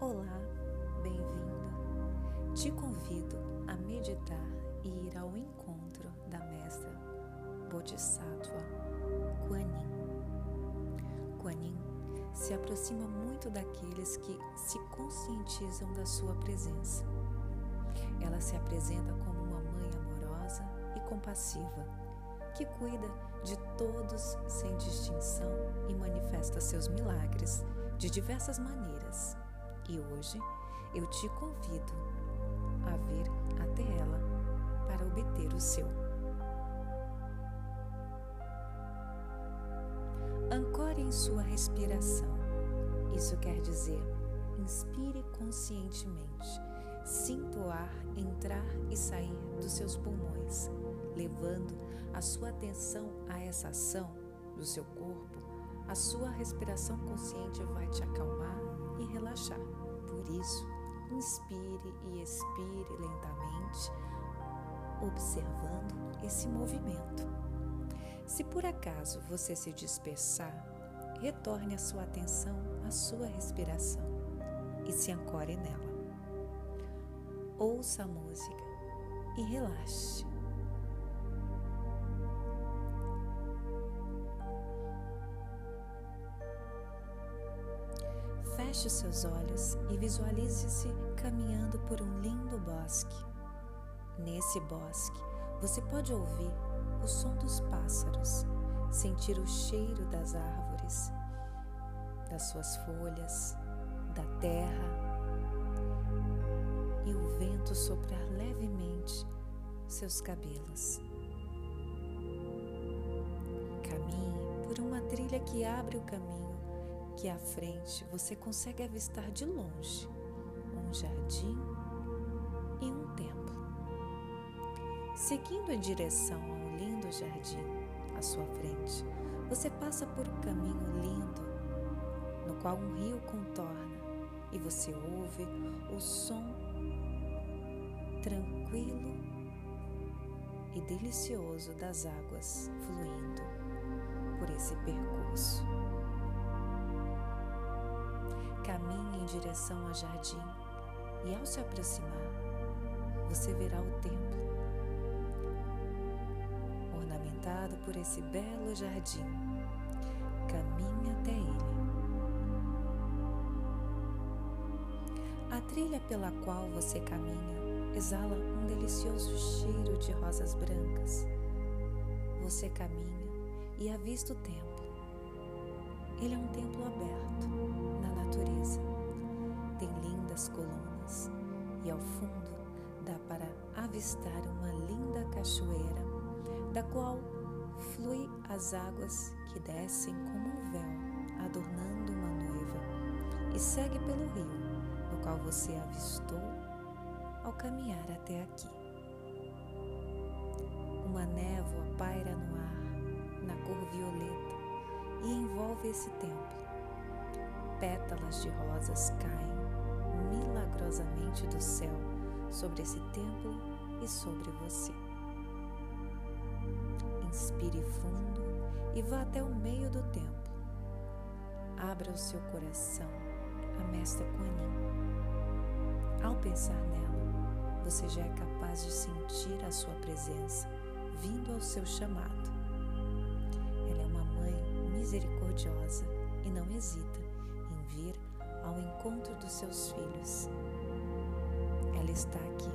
Olá, bem-vindo. Te convido a meditar e ir ao encontro da mestra Bodhisattva Kuan Yin. Kuan Yin se aproxima muito daqueles que se conscientizam da sua presença. Ela se apresenta como uma mãe amorosa e compassiva, que cuida de todos sem distinção e manifesta seus milagres de diversas maneiras e hoje eu te convido a vir até ela para obter o seu. Ancore em sua respiração. Isso quer dizer, inspire conscientemente. Sinta o ar entrar e sair dos seus pulmões, levando a sua atenção a essa ação do seu corpo. A sua respiração consciente vai te acalmar e relaxar. Por isso, inspire e expire lentamente, observando esse movimento. Se por acaso você se dispersar, retorne a sua atenção à sua respiração e se ancore nela. Ouça a música e relaxe. Feche seus olhos e visualize-se caminhando por um lindo bosque. Nesse bosque, você pode ouvir o som dos pássaros, sentir o cheiro das árvores, das suas folhas, da terra e o vento soprar levemente seus cabelos. Caminhe por uma trilha que abre o caminho que à frente você consegue avistar de longe um jardim e um templo. Seguindo em direção a um lindo jardim à sua frente, você passa por um caminho lindo no qual um rio contorna e você ouve o som tranquilo e delicioso das águas fluindo por esse percurso. Caminhe em direção ao jardim e, ao se aproximar, você verá o templo, ornamentado por esse belo jardim. Caminhe até ele. A trilha pela qual você caminha exala um delicioso cheiro de rosas brancas. Você caminha e avista o templo. Ele é um templo aberto natureza. Tem lindas colunas e ao fundo dá para avistar uma linda cachoeira, da qual flui as águas que descem como um véu, adornando uma noiva, e segue pelo rio, no qual você avistou ao caminhar até aqui. Uma névoa paira no ar, na cor violeta, e envolve esse templo. Pétalas de rosas caem milagrosamente do céu sobre esse templo e sobre você. Inspire fundo e vá até o meio do templo. Abra o seu coração a Mestra Kuan Ao pensar nela, você já é capaz de sentir a sua presença vindo ao seu chamado misericordiosa e não hesita vir ao encontro dos seus filhos. Ela está aqui.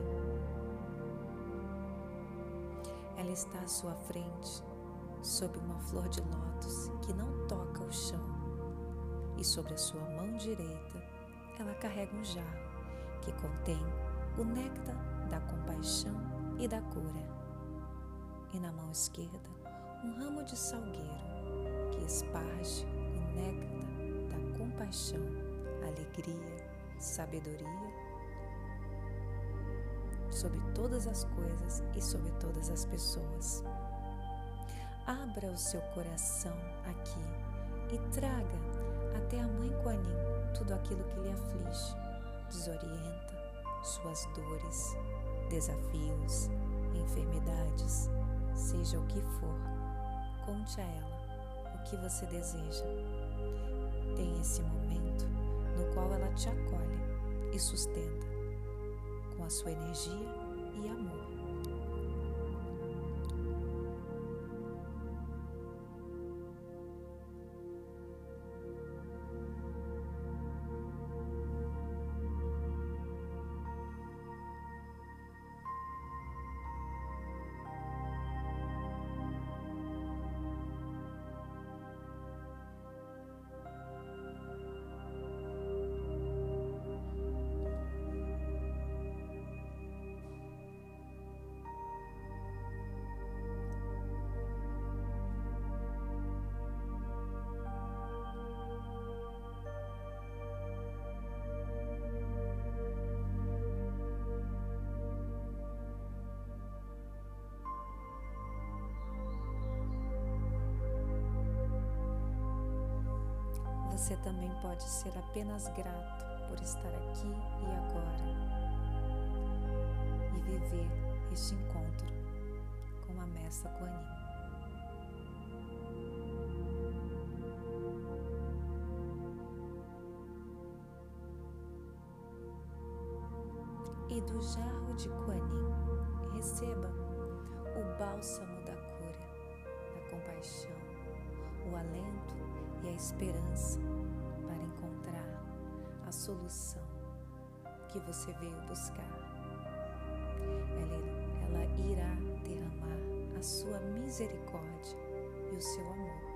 Ela está à sua frente, sob uma flor de lótus que não toca o chão, e sobre a sua mão direita ela carrega um jarro que contém o néctar da compaixão e da cura, e na mão esquerda um ramo de salgueiro que esparge o néctar compaixão, alegria, sabedoria sobre todas as coisas e sobre todas as pessoas. Abra o seu coração aqui e traga até a Mãe Kuan Yin tudo aquilo que lhe aflige, desorienta, suas dores, desafios, enfermidades, seja o que for. Conte a ela que você deseja. Tem esse momento no qual ela te acolhe e sustenta com a sua energia e amor. Você também pode ser apenas grato por estar aqui e agora e viver este encontro com a Mestra Kuan E do jarro de Kuan receba o bálsamo da cura, da compaixão, o alento e a esperança para encontrar a solução que você veio buscar. Ela, ela irá derramar a sua misericórdia e o seu amor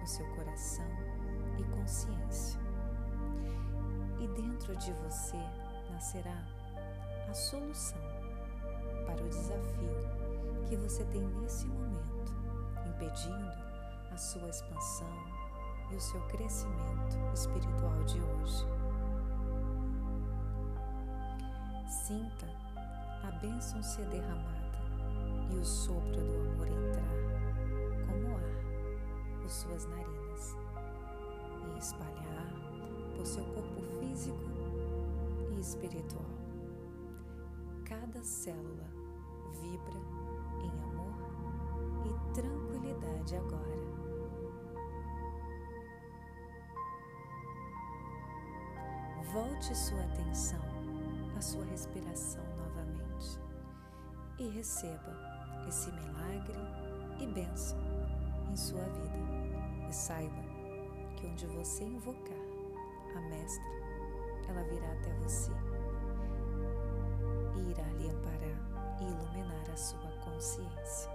no seu coração e consciência. E dentro de você nascerá a solução para o desafio que você tem nesse momento, impedindo a sua expansão e o seu crescimento espiritual de hoje. Sinta a bênção ser derramada e o sopro do amor entrar como ar por suas narinas e espalhar por seu corpo físico e espiritual. Cada célula vibra em amor e tranquilidade agora. Volte sua atenção à sua respiração novamente e receba esse milagre e bênção em sua vida. E saiba que onde você invocar a Mestra, ela virá até você e irá lhe amparar e iluminar a sua consciência.